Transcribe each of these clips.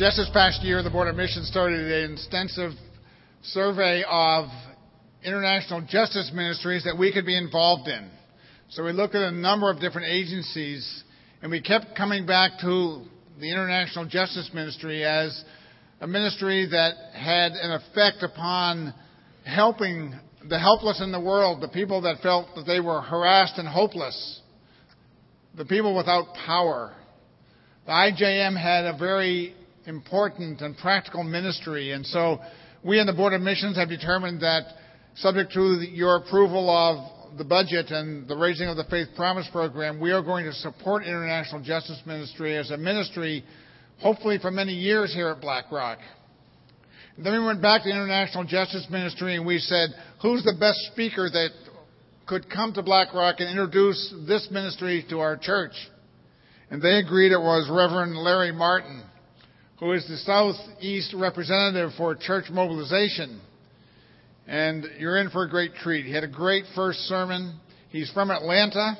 Just this past year, the Board of Missions started an extensive survey of international justice ministries that we could be involved in. So we looked at a number of different agencies, and we kept coming back to the International Justice Ministry as a ministry that had an effect upon helping the helpless in the world, the people that felt that they were harassed and hopeless, the people without power. The IJM had a very important and practical ministry, and so we in the Board of Missions have determined that, subject to your approval of the budget and the raising of the Faith Promise Program, we are going to support International Justice Ministry as a ministry, hopefully for many years here at Black Rock. Then we went back to International Justice Ministry and we said, who's the best speaker that could come to Black Rock and introduce this ministry to our church? And they agreed it was Reverend Larry Martin, who is the Southeast representative for church mobilization. And you're in for a great treat. He had a great first sermon. He's from Atlanta.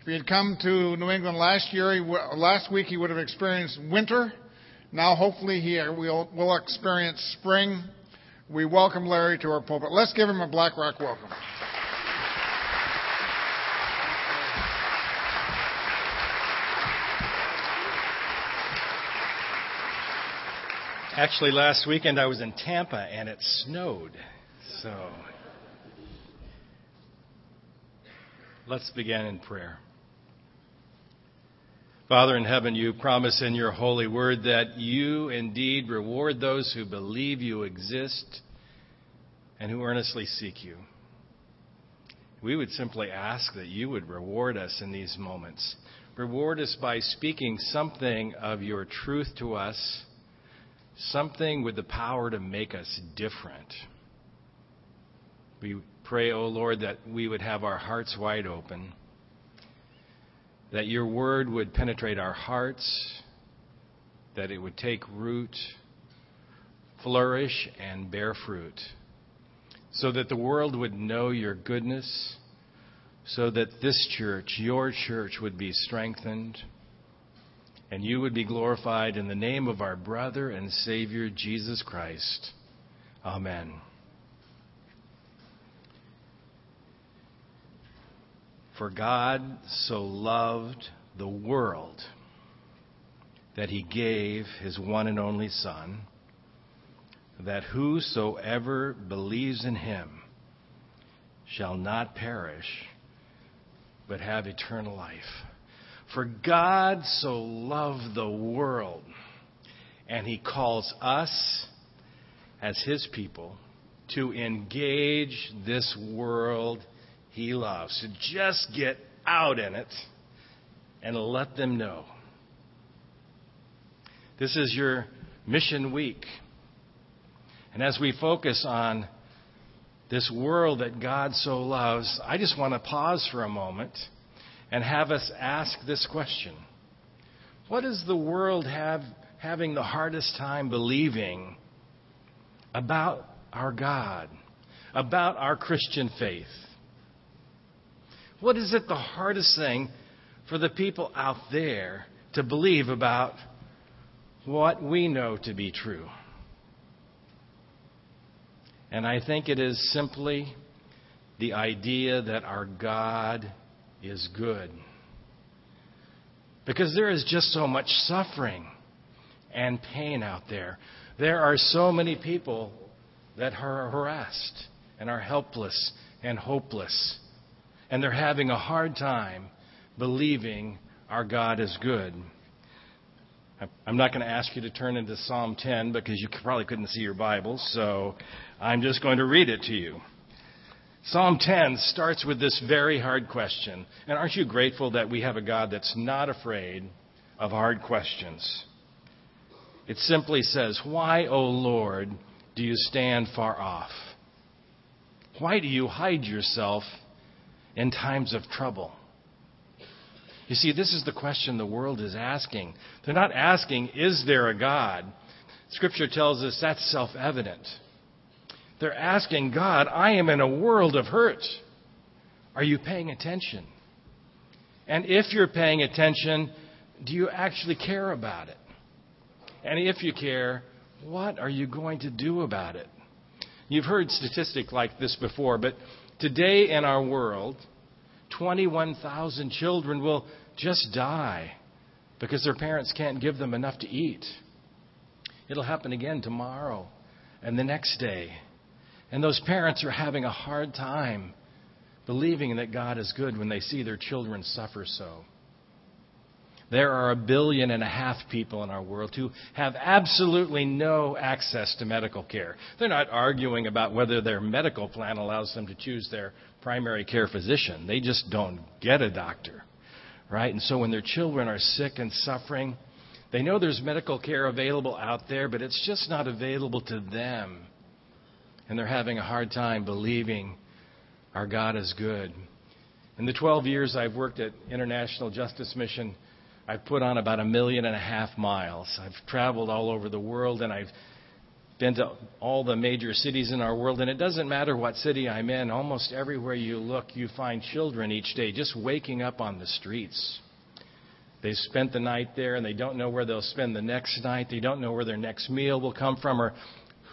If he had come to New England last year, last week, he would have experienced winter. Now, hopefully, he uh, will, will experience spring. We welcome Larry to our pulpit. Let's give him a Black Rock welcome. Actually, last weekend I was in Tampa and it snowed. So let's begin in prayer. Father in heaven, you promise in your holy word that you indeed reward those who believe you exist and who earnestly seek you. We would simply ask that you would reward us in these moments. Reward us by speaking something of your truth to us, something with the power to make us different. We pray, O oh Lord, that we would have our hearts wide open that your word would penetrate our hearts, that it would take root, flourish, and bear fruit, so that the world would know your goodness, so that this church, your church, would be strengthened, and you would be glorified in the name of our brother and Savior, Jesus Christ. Amen. For God so loved the world that he gave his one and only Son, that whosoever believes in him shall not perish, but have eternal life. For God so loved the world, and he calls us as his people to engage this world he loves. So just get out in it and let them know. This is your mission week. And as we focus on this world that God so loves, I just want to pause for a moment and have us ask this question What is the world have, having the hardest time believing about our God, about our Christian faith? What is it the hardest thing for the people out there to believe about what we know to be true? And I think it is simply the idea that our God is good. Because there is just so much suffering and pain out there. There are so many people that are harassed and are helpless and hopeless and they're having a hard time believing our God is good. I'm not going to ask you to turn into Psalm 10 because you probably couldn't see your Bibles, so I'm just going to read it to you. Psalm 10 starts with this very hard question. And aren't you grateful that we have a God that's not afraid of hard questions? It simply says, Why, O Lord, do you stand far off? Why do you hide yourself in times of trouble? You see, this is the question the world is asking. They're not asking, is there a God? Scripture tells us that's self evident. They're asking God, I am in a world of hurt. Are you paying attention? And if you're paying attention, do you actually care about it? And if you care, what are you going to do about it? You've heard statistics like this before, but today in our world, 21,000 children will just die because their parents can't give them enough to eat. It'll happen again tomorrow and the next day. And those parents are having a hard time believing that God is good when they see their children suffer so. There are a billion and a half people in our world who have absolutely no access to medical care. They're not arguing about whether their medical plan allows them to choose their primary care physician. They just don't get a doctor, right? And so when their children are sick and suffering, they know there's medical care available out there, but it's just not available to them. And they're having a hard time believing our God is good. In the 12 years I've worked at International Justice Mission, I've put on about a million and a half miles. I've traveled all over the world and I've been to all the major cities in our world. And it doesn't matter what city I'm in, almost everywhere you look, you find children each day just waking up on the streets. They've spent the night there and they don't know where they'll spend the next night. They don't know where their next meal will come from or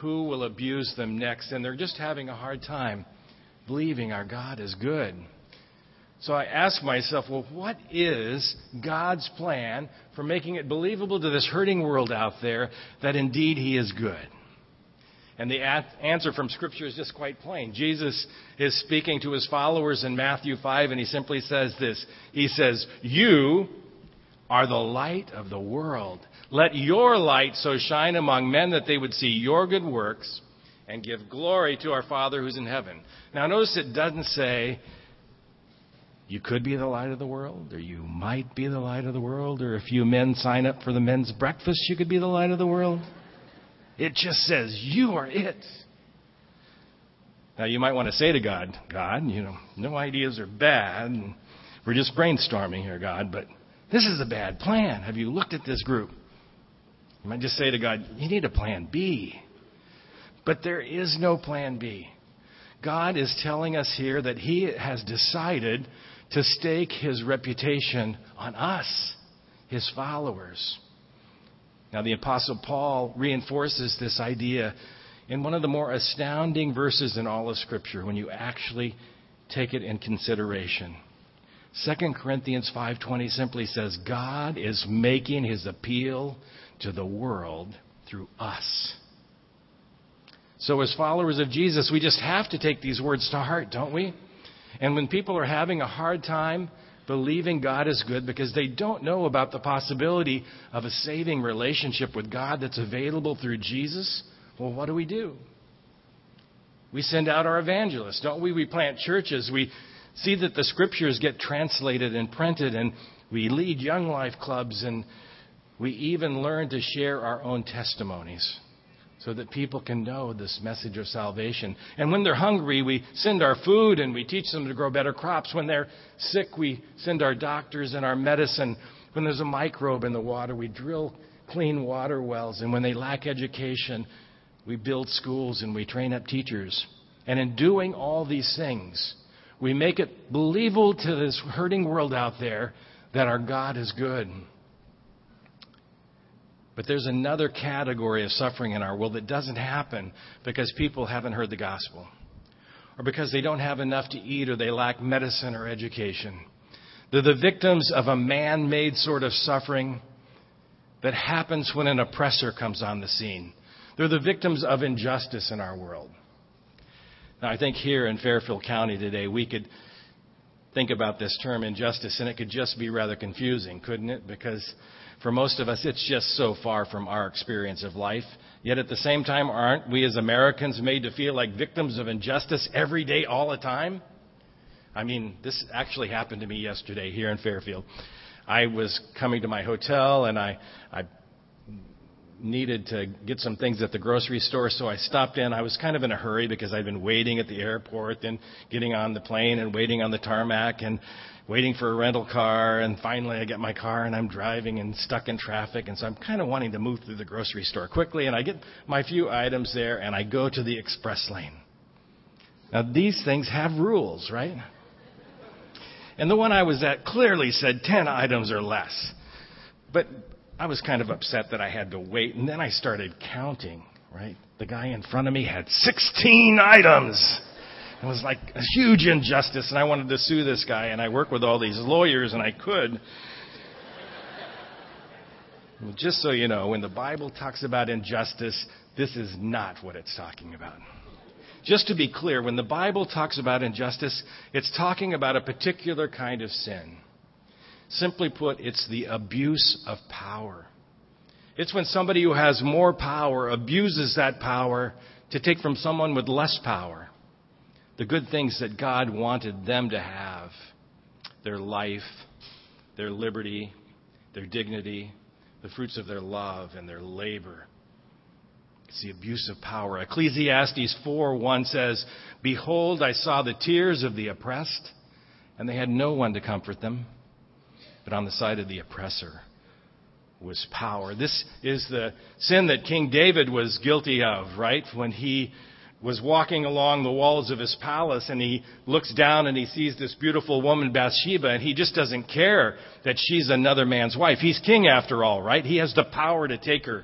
who will abuse them next. And they're just having a hard time believing our God is good. So I ask myself, well, what is God's plan for making it believable to this hurting world out there that indeed He is good? And the answer from Scripture is just quite plain. Jesus is speaking to his followers in Matthew 5, and he simply says this He says, You are the light of the world. Let your light so shine among men that they would see your good works and give glory to our Father who's in heaven. Now, notice it doesn't say, you could be the light of the world, or you might be the light of the world, or if you men sign up for the men's breakfast, you could be the light of the world. It just says, You are it. Now, you might want to say to God, God, you know, no ideas are bad. We're just brainstorming here, God, but this is a bad plan. Have you looked at this group? Might just say to God, You need a plan B. But there is no plan B. God is telling us here that He has decided to stake his reputation on us, his followers. Now, the Apostle Paul reinforces this idea in one of the more astounding verses in all of Scripture when you actually take it in consideration. 2 Corinthians 5:20 simply says God is making his appeal to the world through us. So as followers of Jesus, we just have to take these words to heart, don't we? And when people are having a hard time believing God is good because they don't know about the possibility of a saving relationship with God that's available through Jesus, well, what do we do? We send out our evangelists, don't we? We plant churches. We see that the scriptures get translated and printed, and we lead young life clubs, and we even learn to share our own testimonies so that people can know this message of salvation. And when they're hungry, we send our food and we teach them to grow better crops. When they're sick, we send our doctors and our medicine. When there's a microbe in the water, we drill clean water wells. And when they lack education, we build schools and we train up teachers. And in doing all these things, we make it believable to this hurting world out there that our God is good. But there's another category of suffering in our world that doesn't happen because people haven't heard the gospel, or because they don't have enough to eat, or they lack medicine or education. They're the victims of a man made sort of suffering that happens when an oppressor comes on the scene. They're the victims of injustice in our world. Now, I think here in Fairfield County today, we could think about this term injustice, and it could just be rather confusing, couldn't it? Because for most of us, it's just so far from our experience of life. Yet at the same time, aren't we as Americans made to feel like victims of injustice every day, all the time? I mean, this actually happened to me yesterday here in Fairfield. I was coming to my hotel and I, I needed to get some things at the grocery store, so I stopped in. I was kind of in a hurry because I'd been waiting at the airport and getting on the plane and waiting on the tarmac and waiting for a rental car, and finally I get my car and I'm driving and stuck in traffic, and so I'm kind of wanting to move through the grocery store quickly, and I get my few items there and I go to the express lane. Now these things have rules, right? And the one I was at clearly said 10 items or less. But I was kind of upset that I had to wait, and then I started counting, right? The guy in front of me had 16 items. It was like a huge injustice, and I wanted to sue this guy, and I work with all these lawyers, and I could. Well, just so you know, when the Bible talks about injustice, this is not what it's talking about. Just to be clear, when the Bible talks about injustice, it's talking about a particular kind of sin. Simply put, it's the abuse of power. It's when somebody who has more power abuses that power to take from someone with less power the good things that God wanted them to have their life, their liberty, their dignity, the fruits of their love and their labor. It's the abuse of power. Ecclesiastes 4 1 says, Behold, I saw the tears of the oppressed, and they had no one to comfort them. But on the side of the oppressor was power. This is the sin that King David was guilty of, right? When he was walking along the walls of his palace and he looks down and he sees this beautiful woman Bathsheba and he just doesn't care that she's another man's wife. He's king after all, right? He has the power to take her.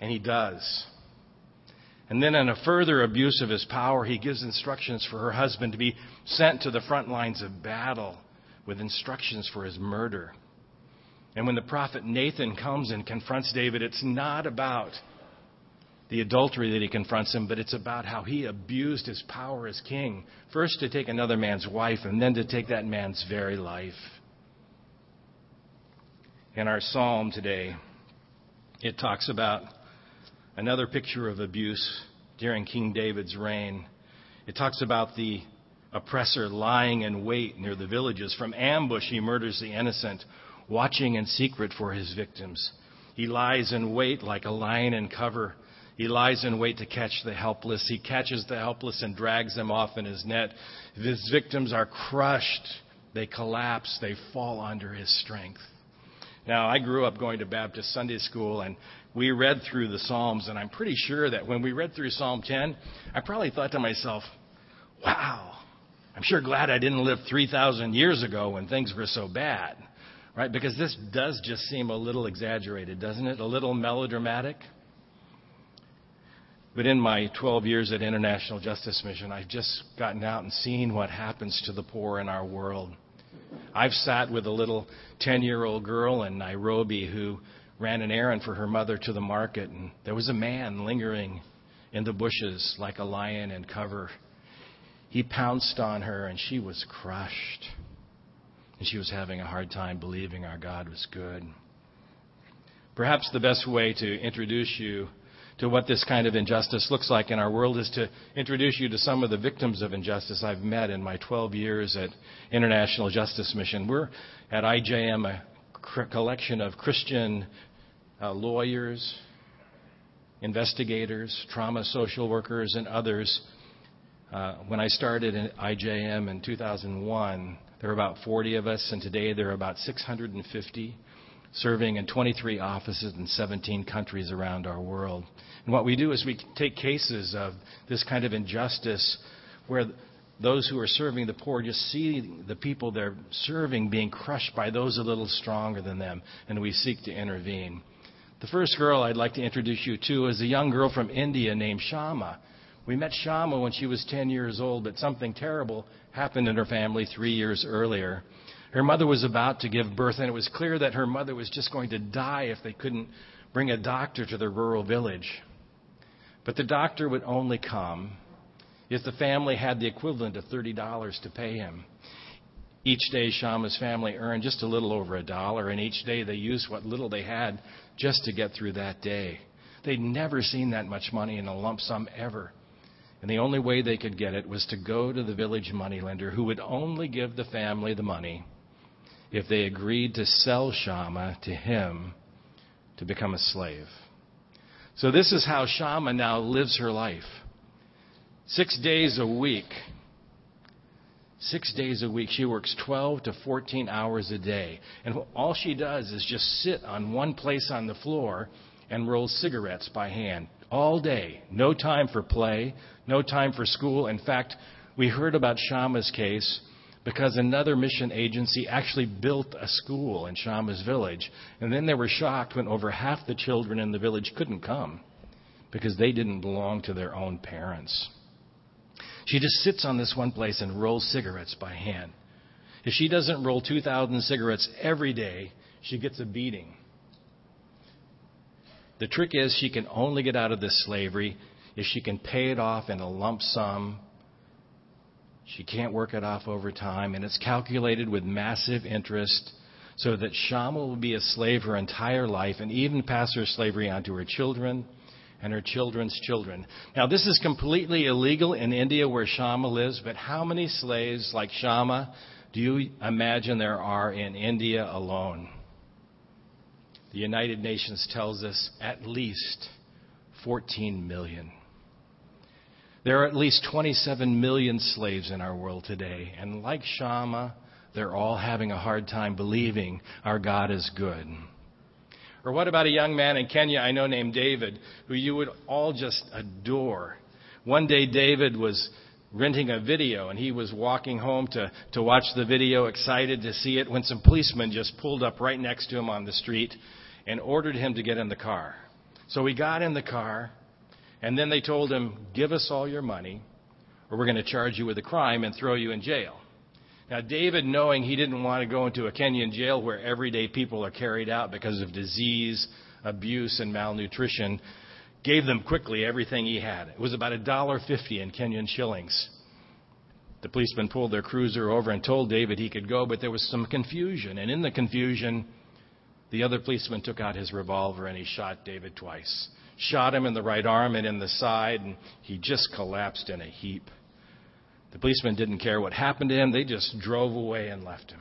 And he does. And then in a further abuse of his power, he gives instructions for her husband to be sent to the front lines of battle with instructions for his murder. And when the prophet Nathan comes and confronts David, it's not about the adultery that he confronts him, but it's about how he abused his power as king. First to take another man's wife, and then to take that man's very life. In our psalm today, it talks about another picture of abuse during King David's reign. It talks about the oppressor lying in wait near the villages. From ambush, he murders the innocent, watching in secret for his victims. He lies in wait like a lion in cover he lies in wait to catch the helpless. He catches the helpless and drags them off in his net. His victims are crushed. They collapse. They fall under his strength. Now, I grew up going to Baptist Sunday school, and we read through the Psalms, and I'm pretty sure that when we read through Psalm 10, I probably thought to myself, wow, I'm sure glad I didn't live 3,000 years ago when things were so bad, right? Because this does just seem a little exaggerated, doesn't it? A little melodramatic. But in my 12 years at International Justice Mission, I've just gotten out and seen what happens to the poor in our world. I've sat with a little 10 year old girl in Nairobi who ran an errand for her mother to the market, and there was a man lingering in the bushes like a lion in cover. He pounced on her, and she was crushed. And she was having a hard time believing our God was good. Perhaps the best way to introduce you to what this kind of injustice looks like in our world is to introduce you to some of the victims of injustice I've met in my 12 years at International Justice Mission. We're at IJM, a collection of Christian uh, lawyers, investigators, trauma social workers, and others. Uh, when I started in IJM in 2001, there were about 40 of us, and today there are about 650 serving in 23 offices in 17 countries around our world. And what we do is we take cases of this kind of injustice where those who are serving the poor just see the people they're serving being crushed by those a little stronger than them, and we seek to intervene. The first girl I'd like to introduce you to is a young girl from India named Shama. We met Shama when she was 10 years old, but something terrible happened in her family three years earlier. Her mother was about to give birth, and it was clear that her mother was just going to die if they couldn't bring a doctor to the rural village. But the doctor would only come if the family had the equivalent of $30 to pay him. Each day, Shama's family earned just a little over a dollar, and each day they used what little they had just to get through that day. They'd never seen that much money in a lump sum ever. And the only way they could get it was to go to the village moneylender who would only give the family the money if they agreed to sell Shama to him to become a slave. So this is how Shama now lives her life. Six days a week. Six days a week. She works 12 to 14 hours a day. And all she does is just sit on one place on the floor and roll cigarettes by hand all day. No time for play, no time for school. In fact, we heard about Shama's case because another mission agency actually built a school in Shama's village. And then they were shocked when over half the children in the village couldn't come because they didn't belong to their own parents. She just sits on this one place and rolls cigarettes by hand. If she doesn't roll 2,000 cigarettes every day, she gets a beating. The trick is she can only get out of this slavery if she can pay it off in a lump sum. She can't work it off over time, and it's calculated with massive interest so that Shama will be a slave her entire life and even pass her slavery on to her children and her children's children. Now, this is completely illegal in India where Shama lives, but how many slaves like Shama do you imagine there are in India alone? The United Nations tells us at least 14 million. There are at least 27 million slaves in our world today, and like Shama, they're all having a hard time believing our God is good. Or what about a young man in Kenya I know named David, who you would all just adore? One day, David was renting a video and he was walking home to, to watch the video, excited to see it, when some policemen just pulled up right next to him on the street and ordered him to get in the car. So he got in the car, and then they told him, Give us all your money, or we're going to charge you with a crime and throw you in jail. Now, David, knowing he didn't want to go into a Kenyan jail where everyday people are carried out because of disease, abuse, and malnutrition, gave them quickly everything he had. It was about a dollar fifty in Kenyan shillings. The policemen pulled their cruiser over and told David he could go, but there was some confusion. And in the confusion, the other policeman took out his revolver and he shot David twice. Shot him in the right arm and in the side, and he just collapsed in a heap. The policemen didn't care what happened to him, they just drove away and left him.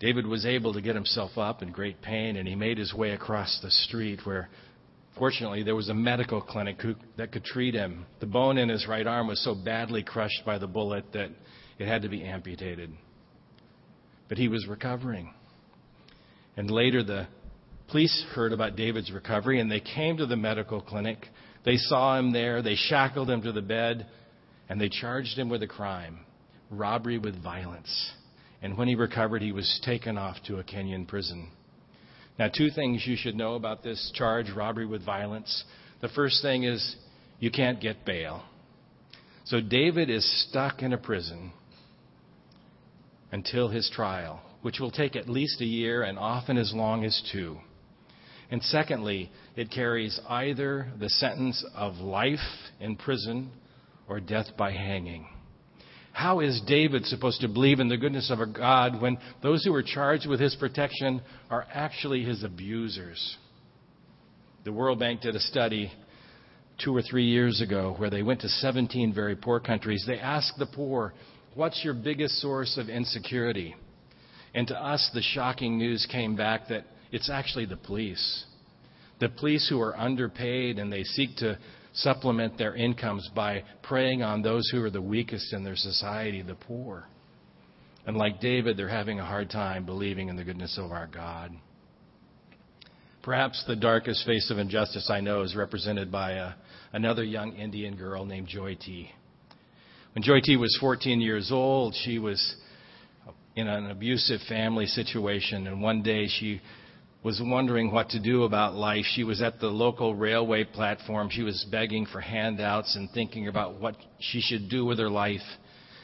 David was able to get himself up in great pain, and he made his way across the street where, fortunately, there was a medical clinic who, that could treat him. The bone in his right arm was so badly crushed by the bullet that it had to be amputated. But he was recovering. And later, the police heard about David's recovery, and they came to the medical clinic they saw him there, they shackled him to the bed, and they charged him with a crime robbery with violence. And when he recovered, he was taken off to a Kenyan prison. Now, two things you should know about this charge robbery with violence. The first thing is you can't get bail. So David is stuck in a prison until his trial, which will take at least a year and often as long as two. And secondly, it carries either the sentence of life in prison or death by hanging. How is David supposed to believe in the goodness of a God when those who are charged with his protection are actually his abusers? The World Bank did a study two or three years ago where they went to 17 very poor countries. They asked the poor, What's your biggest source of insecurity? And to us, the shocking news came back that it's actually the police. The police who are underpaid and they seek to supplement their incomes by preying on those who are the weakest in their society, the poor. And like David, they're having a hard time believing in the goodness of our God. Perhaps the darkest face of injustice I know is represented by a, another young Indian girl named Joy T. When Joy T was 14 years old, she was in an abusive family situation, and one day she was wondering what to do about life. She was at the local railway platform. She was begging for handouts and thinking about what she should do with her life.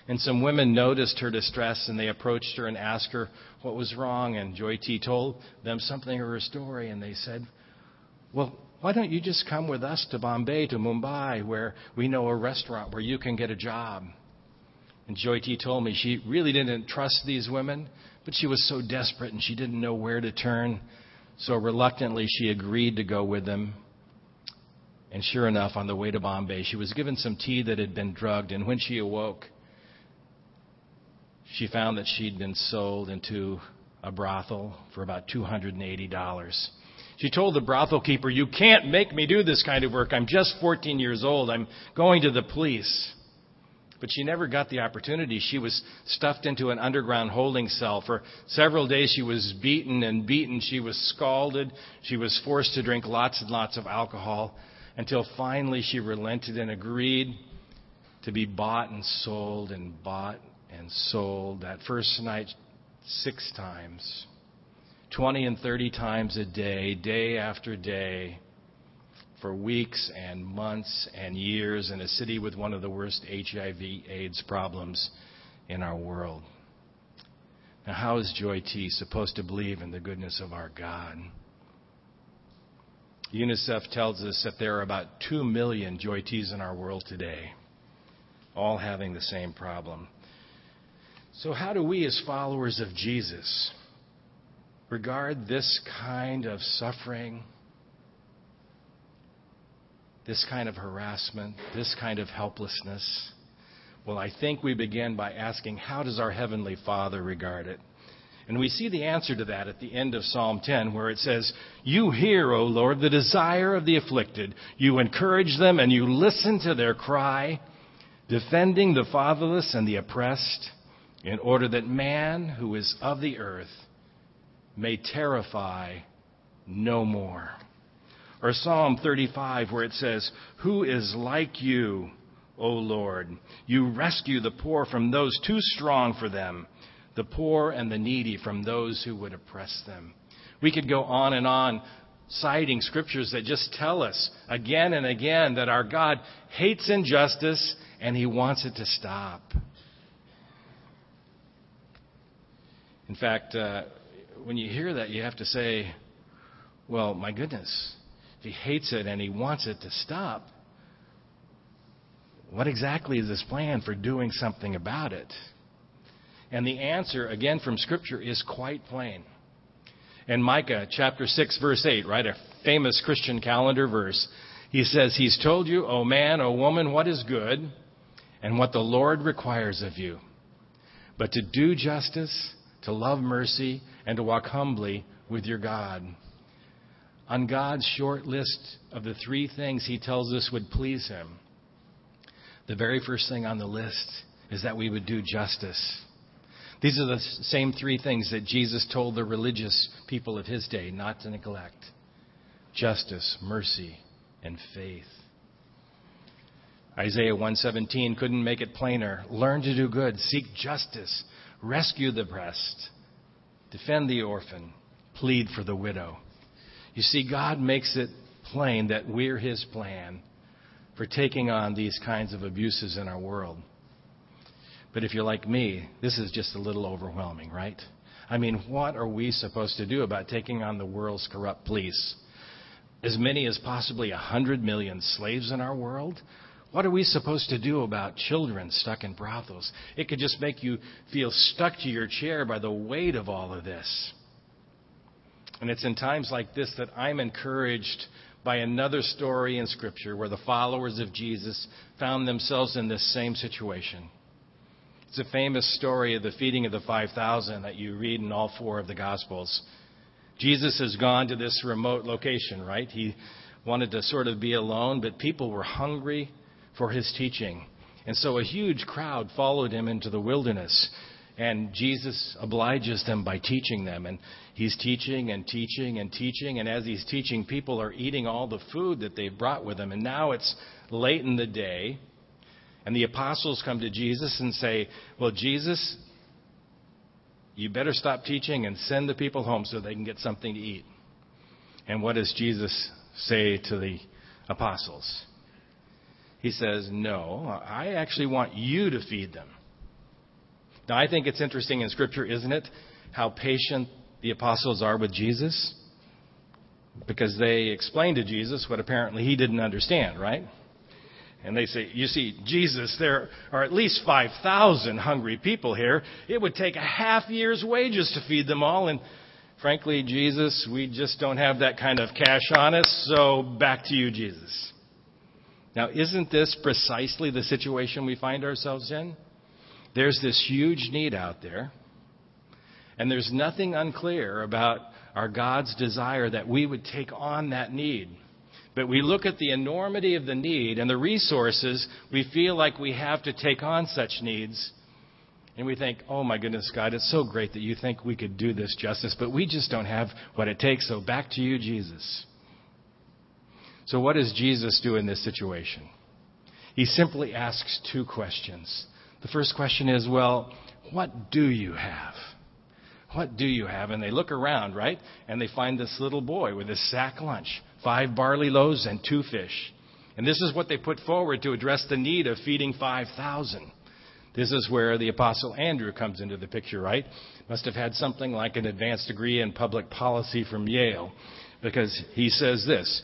And some women noticed her distress and they approached her and asked her what was wrong. And Joy T told them something of her story. And they said, Well, why don't you just come with us to Bombay, to Mumbai, where we know a restaurant where you can get a job? And Joy T told me she really didn't trust these women, but she was so desperate and she didn't know where to turn. So reluctantly, she agreed to go with them. And sure enough, on the way to Bombay, she was given some tea that had been drugged. And when she awoke, she found that she'd been sold into a brothel for about $280. She told the brothel keeper, You can't make me do this kind of work. I'm just 14 years old. I'm going to the police. But she never got the opportunity. She was stuffed into an underground holding cell. For several days, she was beaten and beaten. She was scalded. She was forced to drink lots and lots of alcohol until finally she relented and agreed to be bought and sold and bought and sold. That first night, six times, 20 and 30 times a day, day after day, for weeks and months and years in a city with one of the worst HIV AIDS problems in our world. Now, how is Joy T supposed to believe in the goodness of our God? UNICEF tells us that there are about 2 million Joy Ts in our world today, all having the same problem. So, how do we, as followers of Jesus, regard this kind of suffering, this kind of harassment, this kind of helplessness? Well, I think we begin by asking, how does our Heavenly Father regard it? And we see the answer to that at the end of Psalm 10, where it says, You hear, O Lord, the desire of the afflicted. You encourage them and you listen to their cry, defending the fatherless and the oppressed, in order that man who is of the earth may terrify no more. Or Psalm 35, where it says, Who is like you, O Lord? You rescue the poor from those too strong for them the poor and the needy from those who would oppress them. We could go on and on citing scriptures that just tell us again and again that our God hates injustice and he wants it to stop. In fact, uh, when you hear that, you have to say, well, my goodness, if he hates it and he wants it to stop, what exactly is his plan for doing something about it? And the answer, again from Scripture, is quite plain. In Micah chapter 6, verse 8, right, a famous Christian calendar verse, he says, He's told you, O man, O woman, what is good and what the Lord requires of you, but to do justice, to love mercy, and to walk humbly with your God. On God's short list of the three things he tells us would please him, the very first thing on the list is that we would do justice. These are the same three things that Jesus told the religious people of his day not to neglect justice, mercy, and faith. Isaiah 117 couldn't make it plainer. Learn to do good, seek justice, rescue the oppressed, defend the orphan, plead for the widow. You see, God makes it plain that we're his plan for taking on these kinds of abuses in our world. But if you're like me, this is just a little overwhelming, right? I mean, what are we supposed to do about taking on the world's corrupt police? As many as possibly a hundred million slaves in our world? What are we supposed to do about children stuck in brothels? It could just make you feel stuck to your chair by the weight of all of this. And it's in times like this that I'm encouraged by another story in Scripture where the followers of Jesus found themselves in this same situation. It's a famous story of the feeding of the 5,000 that you read in all four of the Gospels. Jesus has gone to this remote location, right? He wanted to sort of be alone, but people were hungry for his teaching. And so a huge crowd followed him into the wilderness. And Jesus obliges them by teaching them. And he's teaching and teaching and teaching. And as he's teaching, people are eating all the food that they've brought with them. And now it's late in the day. And the apostles come to Jesus and say, Well, Jesus, you better stop teaching and send the people home so they can get something to eat. And what does Jesus say to the apostles? He says, No, I actually want you to feed them. Now, I think it's interesting in Scripture, isn't it? How patient the apostles are with Jesus. Because they explain to Jesus what apparently he didn't understand, right? And they say, You see, Jesus, there are at least 5,000 hungry people here. It would take a half year's wages to feed them all. And frankly, Jesus, we just don't have that kind of cash on us. So back to you, Jesus. Now, isn't this precisely the situation we find ourselves in? There's this huge need out there. And there's nothing unclear about our God's desire that we would take on that need. But we look at the enormity of the need and the resources we feel like we have to take on such needs. And we think, oh my goodness, God, it's so great that you think we could do this justice, but we just don't have what it takes. So back to you, Jesus. So, what does Jesus do in this situation? He simply asks two questions. The first question is, well, what do you have? What do you have? And they look around, right? And they find this little boy with his sack lunch five barley loaves and two fish. And this is what they put forward to address the need of feeding 5,000. This is where the Apostle Andrew comes into the picture, right? Must have had something like an advanced degree in public policy from Yale, because he says this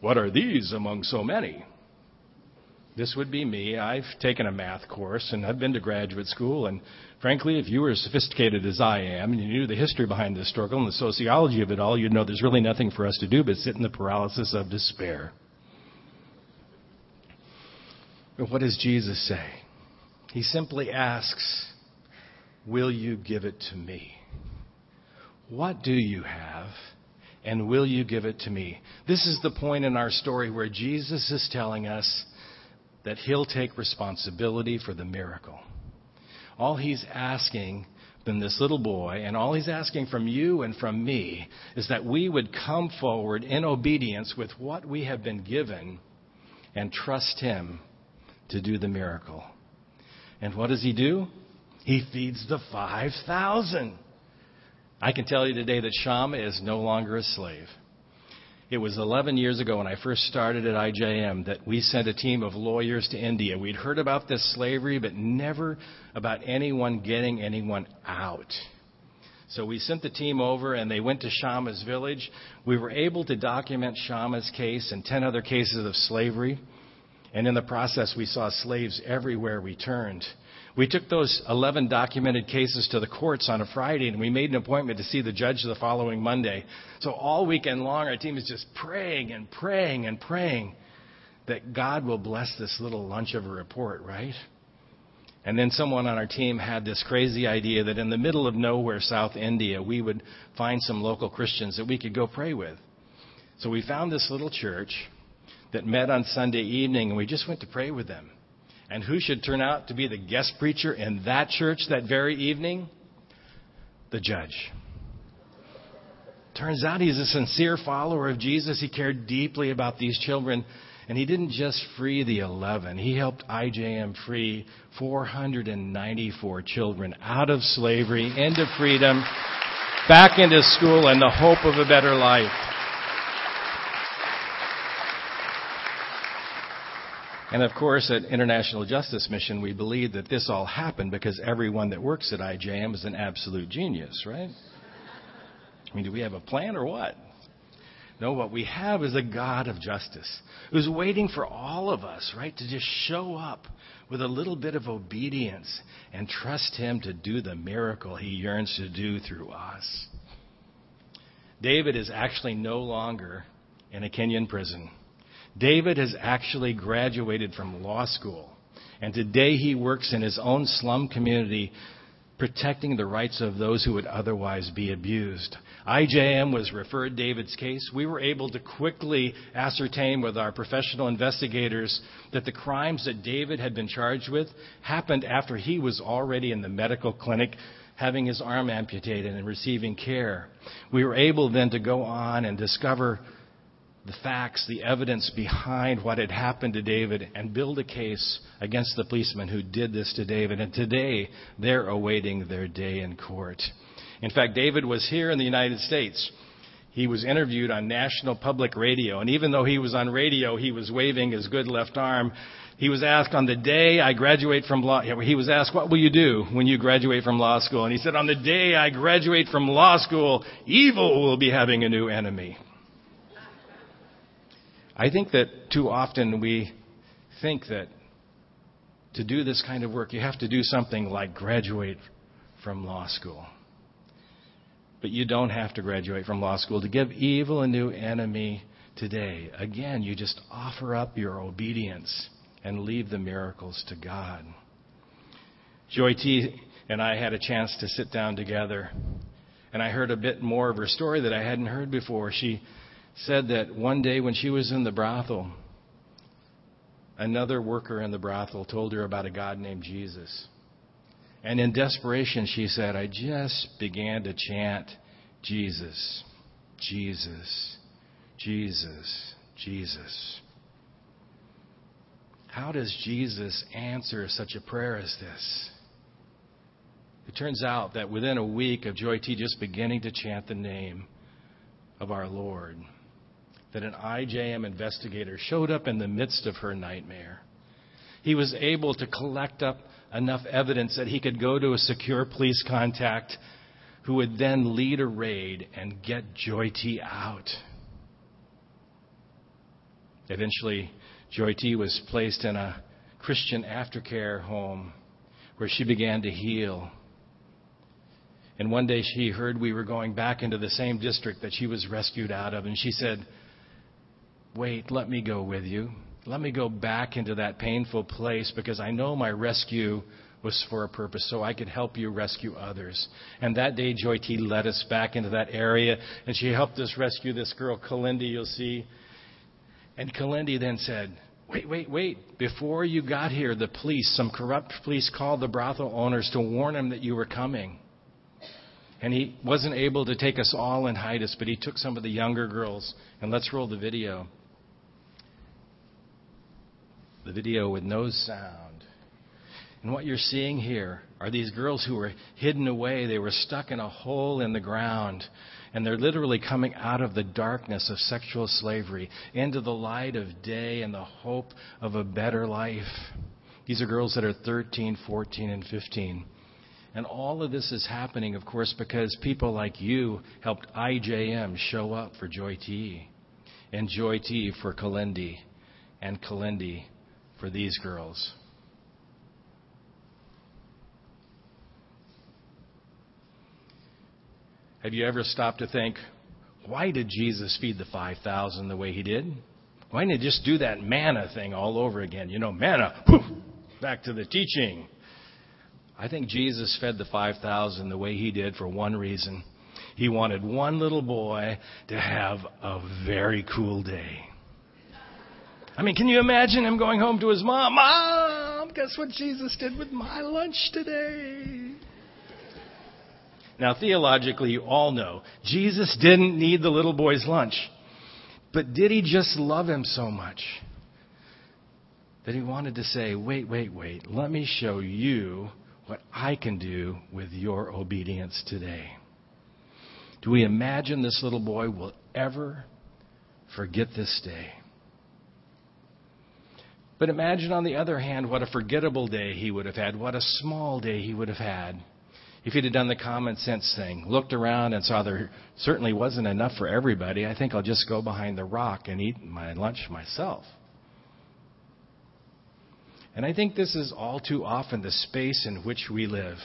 What are these among so many? This would be me. I've taken a math course and I've been to graduate school. And frankly, if you were as sophisticated as I am and you knew the history behind this struggle and the sociology of it all, you'd know there's really nothing for us to do but sit in the paralysis of despair. But what does Jesus say? He simply asks, Will you give it to me? What do you have? And will you give it to me? This is the point in our story where Jesus is telling us that he'll take responsibility for the miracle. All he's asking from this little boy, and all he's asking from you and from me, is that we would come forward in obedience with what we have been given and trust him to do the miracle. And what does he do? He feeds the 5,000. I can tell you today that Shama is no longer a slave. It was 11 years ago when I first started at IJM that we sent a team of lawyers to India. We'd heard about this slavery, but never about anyone getting anyone out. So we sent the team over and they went to Shama's village. We were able to document Shama's case and 10 other cases of slavery. And in the process, we saw slaves everywhere we turned. We took those 11 documented cases to the courts on a Friday, and we made an appointment to see the judge the following Monday. So all weekend long, our team is just praying and praying and praying that God will bless this little lunch of a report, right? And then someone on our team had this crazy idea that in the middle of nowhere, South India, we would find some local Christians that we could go pray with. So we found this little church that met on Sunday evening, and we just went to pray with them. And who should turn out to be the guest preacher in that church that very evening? The judge. Turns out he's a sincere follower of Jesus. He cared deeply about these children. And he didn't just free the 11, he helped IJM free 494 children out of slavery, into freedom, back into school, and the hope of a better life. And of course, at International Justice Mission, we believe that this all happened because everyone that works at IJM is an absolute genius, right? I mean, do we have a plan or what? No, what we have is a God of justice who's waiting for all of us, right, to just show up with a little bit of obedience and trust Him to do the miracle He yearns to do through us. David is actually no longer in a Kenyan prison. David has actually graduated from law school. And today he works in his own slum community protecting the rights of those who would otherwise be abused. IJM was referred David's case. We were able to quickly ascertain with our professional investigators that the crimes that David had been charged with happened after he was already in the medical clinic having his arm amputated and receiving care. We were able then to go on and discover the facts, the evidence behind what had happened to David and build a case against the policeman who did this to David. And today, they're awaiting their day in court. In fact, David was here in the United States. He was interviewed on national public radio. And even though he was on radio, he was waving his good left arm. He was asked on the day I graduate from law, he was asked, what will you do when you graduate from law school? And he said, on the day I graduate from law school, evil will be having a new enemy. I think that too often we think that to do this kind of work, you have to do something like graduate from law school. But you don't have to graduate from law school to give evil a new enemy today. Again, you just offer up your obedience and leave the miracles to God. Joy T and I had a chance to sit down together, and I heard a bit more of her story that I hadn't heard before. She said that one day when she was in the brothel, another worker in the brothel told her about a God named Jesus. And in desperation, she said, I just began to chant, Jesus, Jesus, Jesus, Jesus. How does Jesus answer such a prayer as this? It turns out that within a week of Joy T just beginning to chant the name of our Lord, that an IJM investigator showed up in the midst of her nightmare. He was able to collect up enough evidence that he could go to a secure police contact who would then lead a raid and get Joy T out. Eventually, Joy T was placed in a Christian aftercare home where she began to heal. And one day she heard we were going back into the same district that she was rescued out of, and she said, Wait, let me go with you. Let me go back into that painful place because I know my rescue was for a purpose, so I could help you rescue others. And that day, Joy T led us back into that area, and she helped us rescue this girl, Kalindi, you'll see. And Kalindi then said, Wait, wait, wait. Before you got here, the police, some corrupt police, called the brothel owners to warn them that you were coming. And he wasn't able to take us all and hide us, but he took some of the younger girls. And let's roll the video. The video with no sound. And what you're seeing here are these girls who were hidden away. They were stuck in a hole in the ground. And they're literally coming out of the darkness of sexual slavery into the light of day and the hope of a better life. These are girls that are 13, 14, and 15. And all of this is happening, of course, because people like you helped IJM show up for Joy T. And Joy T for Kalindi. And Kalindi for these girls. Have you ever stopped to think, why did Jesus feed the 5,000 the way he did? Why didn't he just do that manna thing all over again? You know, manna, poof, back to the teaching. I think Jesus fed the 5,000 the way he did for one reason. He wanted one little boy to have a very cool day. I mean, can you imagine him going home to his mom? Mom, guess what Jesus did with my lunch today? Now, theologically, you all know Jesus didn't need the little boy's lunch. But did he just love him so much that he wanted to say, wait, wait, wait, let me show you what I can do with your obedience today? Do we imagine this little boy will ever forget this day? But imagine, on the other hand, what a forgettable day he would have had, what a small day he would have had if he'd have done the common sense thing, looked around and saw there certainly wasn't enough for everybody, I think I'll just go behind the rock and eat my lunch myself. And I think this is all too often the space in which we live.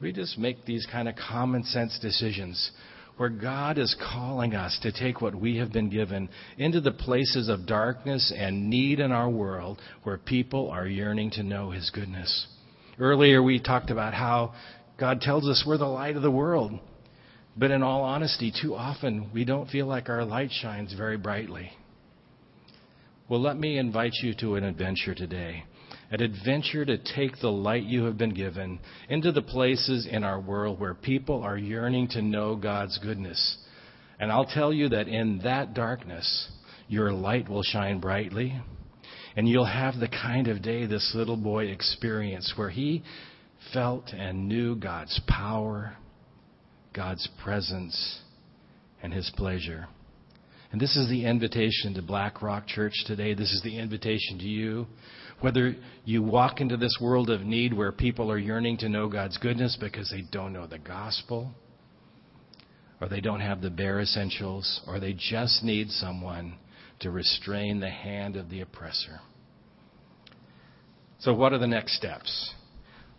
We just make these kind of common sense decisions where God is calling us to take what we have been given into the places of darkness and need in our world where people are yearning to know His goodness. Earlier, we talked about how God tells us we're the light of the world. But in all honesty, too often we don't feel like our light shines very brightly. Well, let me invite you to an adventure today. An adventure to take the light you have been given into the places in our world where people are yearning to know God's goodness. And I'll tell you that in that darkness, your light will shine brightly. And you'll have the kind of day this little boy experienced where he felt and knew God's power, God's presence, and His pleasure. And this is the invitation to Black Rock Church today. This is the invitation to you. Whether you walk into this world of need where people are yearning to know God's goodness because they don't know the gospel, or they don't have the bare essentials, or they just need someone to restrain the hand of the oppressor. So, what are the next steps?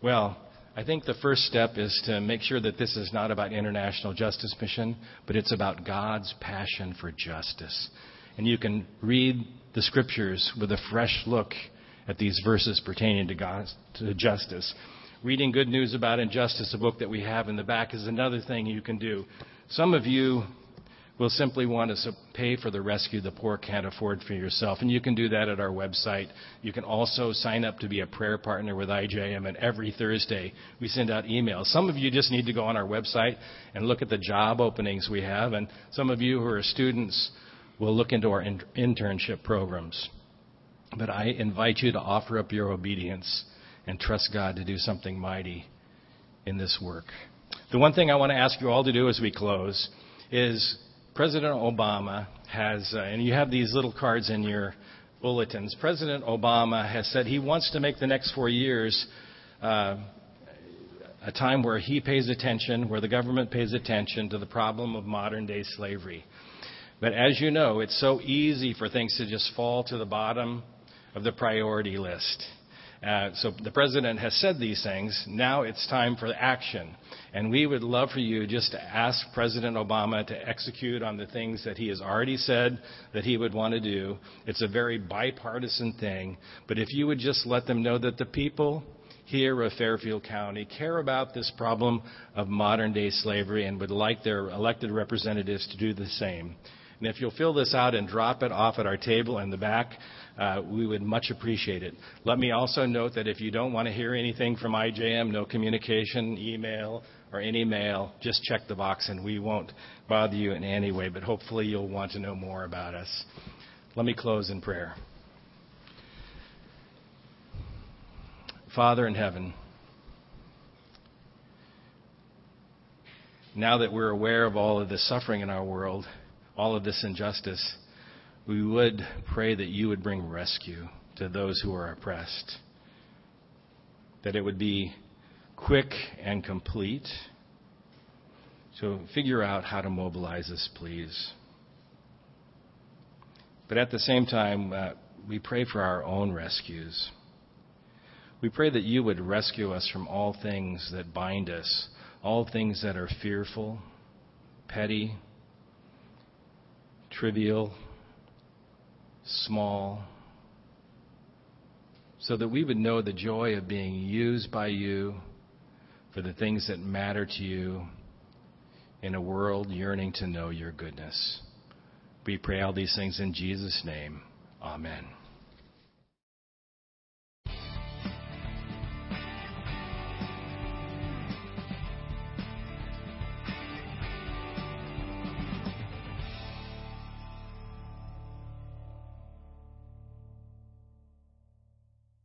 Well, I think the first step is to make sure that this is not about International Justice Mission, but it's about God's passion for justice. And you can read the scriptures with a fresh look at these verses pertaining to, God, to justice. Reading Good News About Injustice, a book that we have in the back, is another thing you can do. Some of you will simply want to pay for the rescue the poor can't afford for yourself. And you can do that at our website. You can also sign up to be a prayer partner with IJM. And every Thursday, we send out emails. Some of you just need to go on our website and look at the job openings we have. And some of you who are students will look into our in- internship programs. But I invite you to offer up your obedience and trust God to do something mighty in this work. The one thing I want to ask you all to do as we close is President Obama has, uh, and you have these little cards in your bulletins. President Obama has said he wants to make the next four years uh, a time where he pays attention, where the government pays attention to the problem of modern day slavery. But as you know, it's so easy for things to just fall to the bottom of the priority list. Uh, so the president has said these things. Now it's time for action. And we would love for you just to ask President Obama to execute on the things that he has already said that he would want to do. It's a very bipartisan thing. But if you would just let them know that the people here of Fairfield County care about this problem of modern day slavery and would like their elected representatives to do the same. And if you'll fill this out and drop it off at our table in the back, uh, we would much appreciate it. Let me also note that if you don't want to hear anything from IJM, no communication, email, or any mail, just check the box and we won't bother you in any way, but hopefully you'll want to know more about us. Let me close in prayer. Father in heaven, now that we're aware of all of this suffering in our world, all of this injustice, we would pray that you would bring rescue to those who are oppressed, that it would be quick and complete. So figure out how to mobilize us, please. But at the same time, uh, we pray for our own rescues. We pray that you would rescue us from all things that bind us, all things that are fearful, petty, trivial, small, so that we would know the joy of being used by you for the things that matter to you in a world yearning to know your goodness. We pray all these things in Jesus' name. Amen.